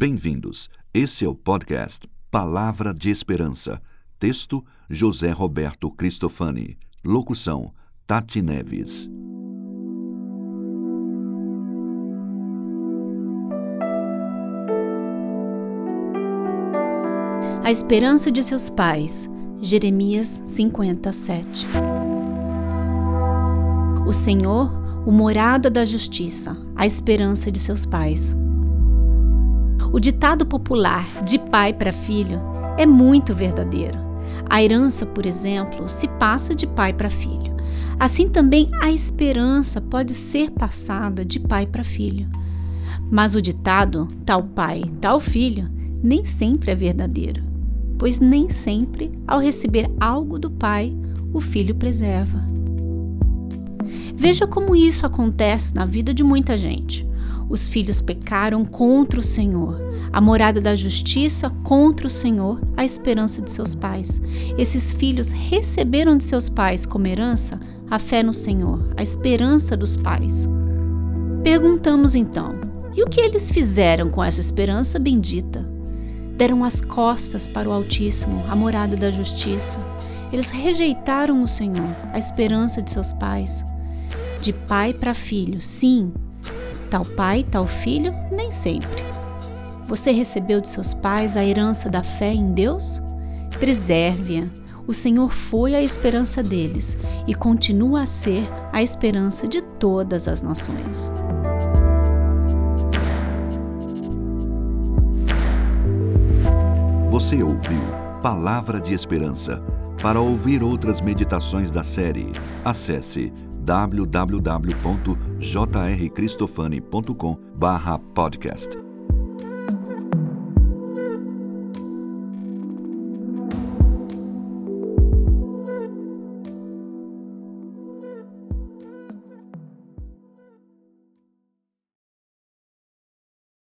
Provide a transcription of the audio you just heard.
Bem-vindos. Esse é o podcast Palavra de Esperança. Texto: José Roberto Cristofani. Locução: Tati Neves. A esperança de seus pais. Jeremias 57. O Senhor, o morada da justiça, a esperança de seus pais. O ditado popular de pai para filho é muito verdadeiro. A herança, por exemplo, se passa de pai para filho. Assim também a esperança pode ser passada de pai para filho. Mas o ditado tal pai, tal filho nem sempre é verdadeiro, pois nem sempre, ao receber algo do pai, o filho preserva. Veja como isso acontece na vida de muita gente. Os filhos pecaram contra o Senhor, a morada da justiça contra o Senhor, a esperança de seus pais. Esses filhos receberam de seus pais como herança a fé no Senhor, a esperança dos pais. Perguntamos então: e o que eles fizeram com essa esperança bendita? Deram as costas para o Altíssimo, a morada da justiça. Eles rejeitaram o Senhor, a esperança de seus pais. De pai para filho, sim, Tal pai, tal filho, nem sempre. Você recebeu de seus pais a herança da fé em Deus? Preserve-a. O Senhor foi a esperança deles e continua a ser a esperança de todas as nações. Você ouviu Palavra de Esperança. Para ouvir outras meditações da série, acesse www.jrcristofani.com/podcast.